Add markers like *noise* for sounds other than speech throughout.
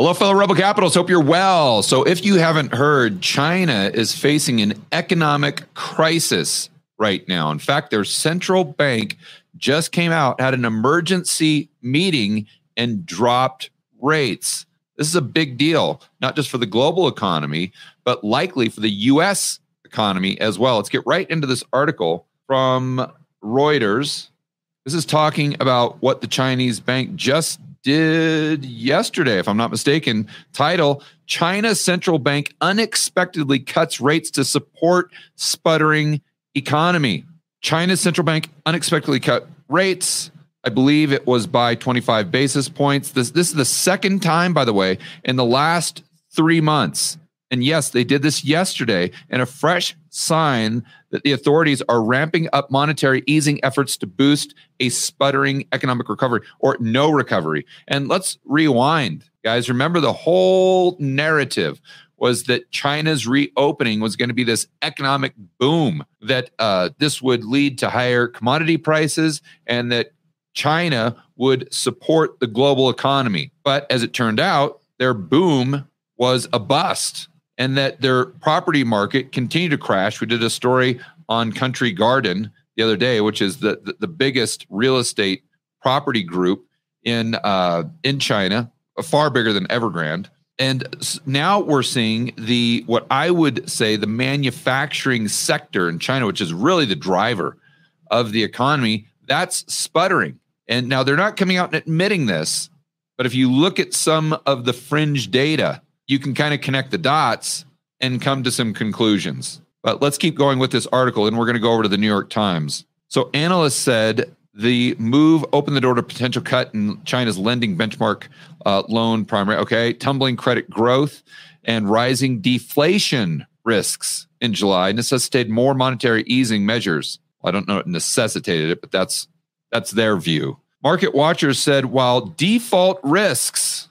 Hello, fellow Rebel Capitalists. Hope you're well. So, if you haven't heard, China is facing an economic crisis right now. In fact, their central bank just came out, had an emergency meeting, and dropped rates. This is a big deal, not just for the global economy, but likely for the US economy as well. Let's get right into this article from Reuters. This is talking about what the Chinese bank just did yesterday, if I'm not mistaken. Title China central bank unexpectedly cuts rates to support sputtering economy. China's central bank unexpectedly cut rates. I believe it was by 25 basis points. This, this is the second time, by the way, in the last three months. And yes, they did this yesterday, and a fresh sign that the authorities are ramping up monetary easing efforts to boost a sputtering economic recovery or no recovery. And let's rewind, guys. Remember the whole narrative was that China's reopening was going to be this economic boom, that uh, this would lead to higher commodity prices, and that China would support the global economy. But as it turned out, their boom was a bust and that their property market continued to crash. We did a story on Country Garden the other day, which is the, the, the biggest real estate property group in uh, in China, far bigger than Evergrande. And now we're seeing the what I would say the manufacturing sector in China, which is really the driver of the economy, that's sputtering. And now they're not coming out and admitting this, but if you look at some of the fringe data, you can kind of connect the dots and come to some conclusions. But let's keep going with this article, and we're going to go over to the New York Times. So, analysts said the move opened the door to potential cut in China's lending benchmark uh, loan prime rate. Okay, tumbling credit growth and rising deflation risks in July necessitated more monetary easing measures. I don't know it necessitated it, but that's that's their view. Market watchers said while default risks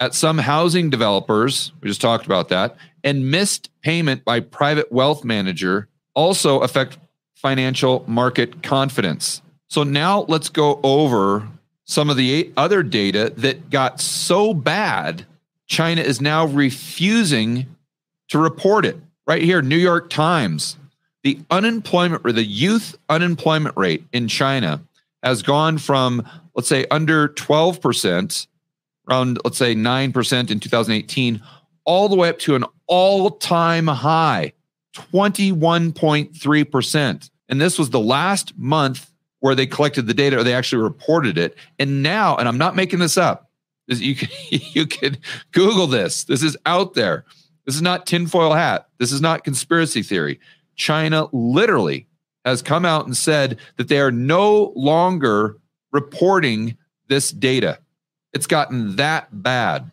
at some housing developers, we just talked about that, and missed payment by private wealth manager also affect financial market confidence. So now let's go over some of the other data that got so bad, China is now refusing to report it. Right here, New York Times. The unemployment or the youth unemployment rate in China has gone from, let's say, under 12% around, let's say, 9% in 2018, all the way up to an all time high, 21.3%. And this was the last month where they collected the data or they actually reported it. And now, and I'm not making this up, you can, *laughs* you can Google this. This is out there. This is not tinfoil hat. This is not conspiracy theory. China literally has come out and said that they are no longer reporting this data. It's gotten that bad.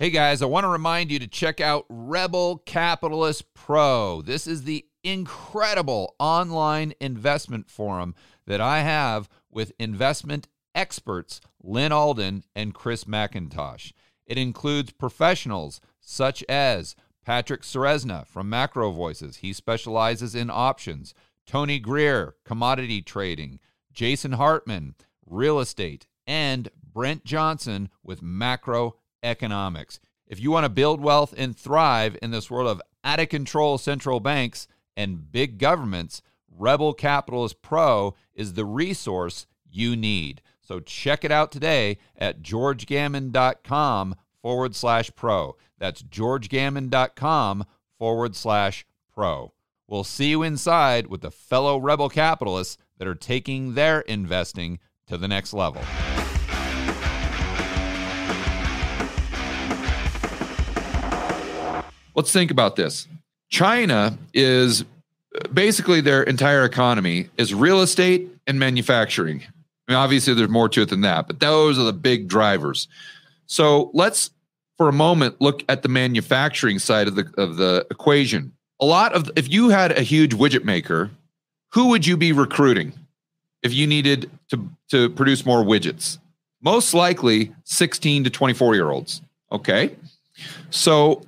Hey guys, I want to remind you to check out Rebel Capitalist Pro. This is the incredible online investment forum that I have with investment experts Lyn Alden and Chris MacIntosh. It includes professionals such as Patrick Ceresna from Macro Voices. He specializes in options. Tony Greer, commodity trading, Jason Hartman, real estate, and Brent Johnson with macroeconomics. If you want to build wealth and thrive in this world of out of control central banks and big governments, Rebel Capitalist Pro is the resource you need. So check it out today at georgegammon.com forward slash pro. That's georgegammon.com forward slash pro. We'll see you inside with the fellow rebel capitalists that are taking their investing to the next level. Let's think about this. China is basically their entire economy is real estate and manufacturing. I mean, obviously, there's more to it than that, but those are the big drivers. So let's, for a moment, look at the manufacturing side of the of the equation a lot of if you had a huge widget maker, who would you be recruiting if you needed to to produce more widgets? Most likely 16 to 24 year olds. Okay. So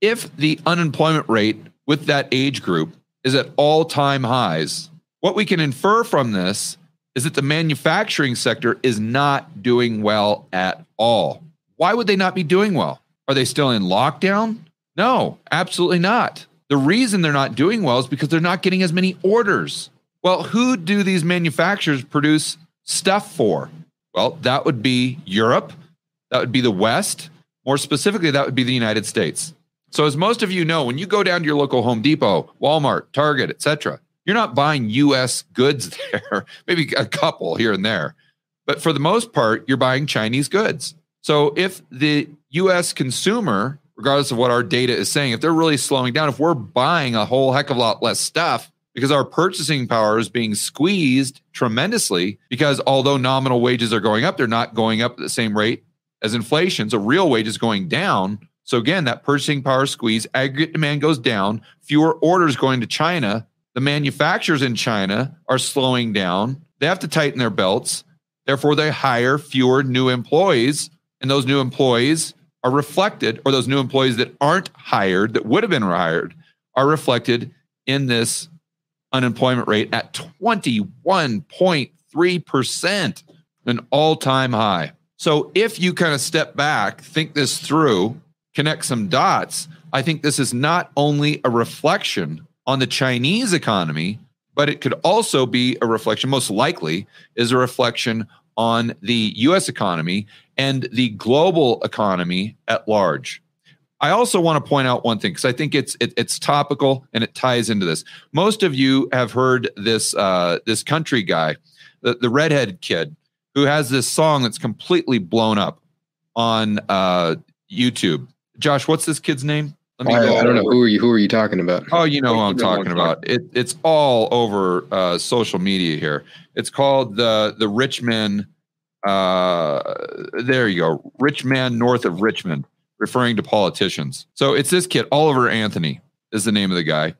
if the unemployment rate with that age group is at all time highs, what we can infer from this is that the manufacturing sector is not doing well at all. Why would they not be doing well? Are they still in lockdown? No, absolutely not. The reason they're not doing well is because they're not getting as many orders. Well, who do these manufacturers produce stuff for? Well, that would be Europe, that would be the West. More specifically, that would be the United States. So, as most of you know, when you go down to your local Home Depot, Walmart, Target, etc., you're not buying US goods *laughs* there, maybe a couple here and there. But for the most part, you're buying Chinese goods. So if the US consumer, regardless of what our data is saying, if they're really slowing down, if we're buying a whole heck of a lot less stuff because our purchasing power is being squeezed tremendously, because although nominal wages are going up, they're not going up at the same rate as inflation. So real wages going down. So again, that purchasing power squeeze, aggregate demand goes down, fewer orders going to China the manufacturers in China are slowing down. They have to tighten their belts. Therefore, they hire fewer new employees. And those new employees are reflected, or those new employees that aren't hired, that would have been hired, are reflected in this unemployment rate at 21.3%, an all time high. So if you kind of step back, think this through, connect some dots, I think this is not only a reflection on the Chinese economy, but it could also be a reflection, most likely, is a reflection on the US economy and the global economy at large. I also want to point out one thing because I think it's it, it's topical and it ties into this. Most of you have heard this uh, this country guy, the, the redhead kid, who has this song that's completely blown up on uh, YouTube. Josh, what's this kid's name? Let me I, I don't know who are you. Who are you talking about? Oh, you know who I'm talking about. It, it's all over uh, social media here. It's called the the Richmond. Uh, there you go, rich man north of Richmond, referring to politicians. So it's this kid, Oliver Anthony, is the name of the guy.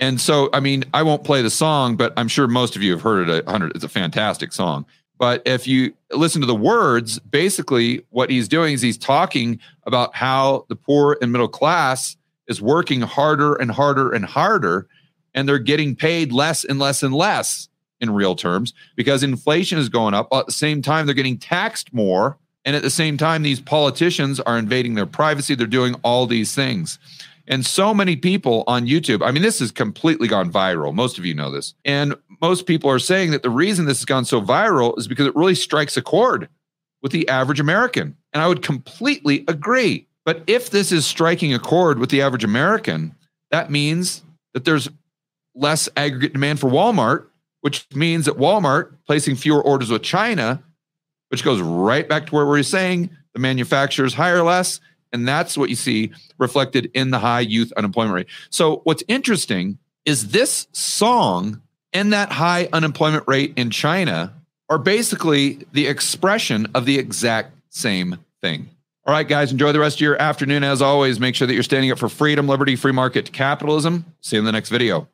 And so, I mean, I won't play the song, but I'm sure most of you have heard it a hundred. It's a fantastic song. But if you listen to the words, basically what he's doing is he's talking about how the poor and middle class is working harder and harder and harder, and they're getting paid less and less and less in real terms because inflation is going up. At the same time, they're getting taxed more. And at the same time, these politicians are invading their privacy. They're doing all these things. And so many people on YouTube, I mean, this has completely gone viral. Most of you know this. And most people are saying that the reason this has gone so viral is because it really strikes a chord with the average American. And I would completely agree. But if this is striking a chord with the average American, that means that there's less aggregate demand for Walmart, which means that Walmart placing fewer orders with China, which goes right back to where we're saying the manufacturers hire less. And that's what you see reflected in the high youth unemployment rate. So, what's interesting is this song and that high unemployment rate in China are basically the expression of the exact same thing. All right, guys, enjoy the rest of your afternoon. As always, make sure that you're standing up for freedom, liberty, free market capitalism. See you in the next video.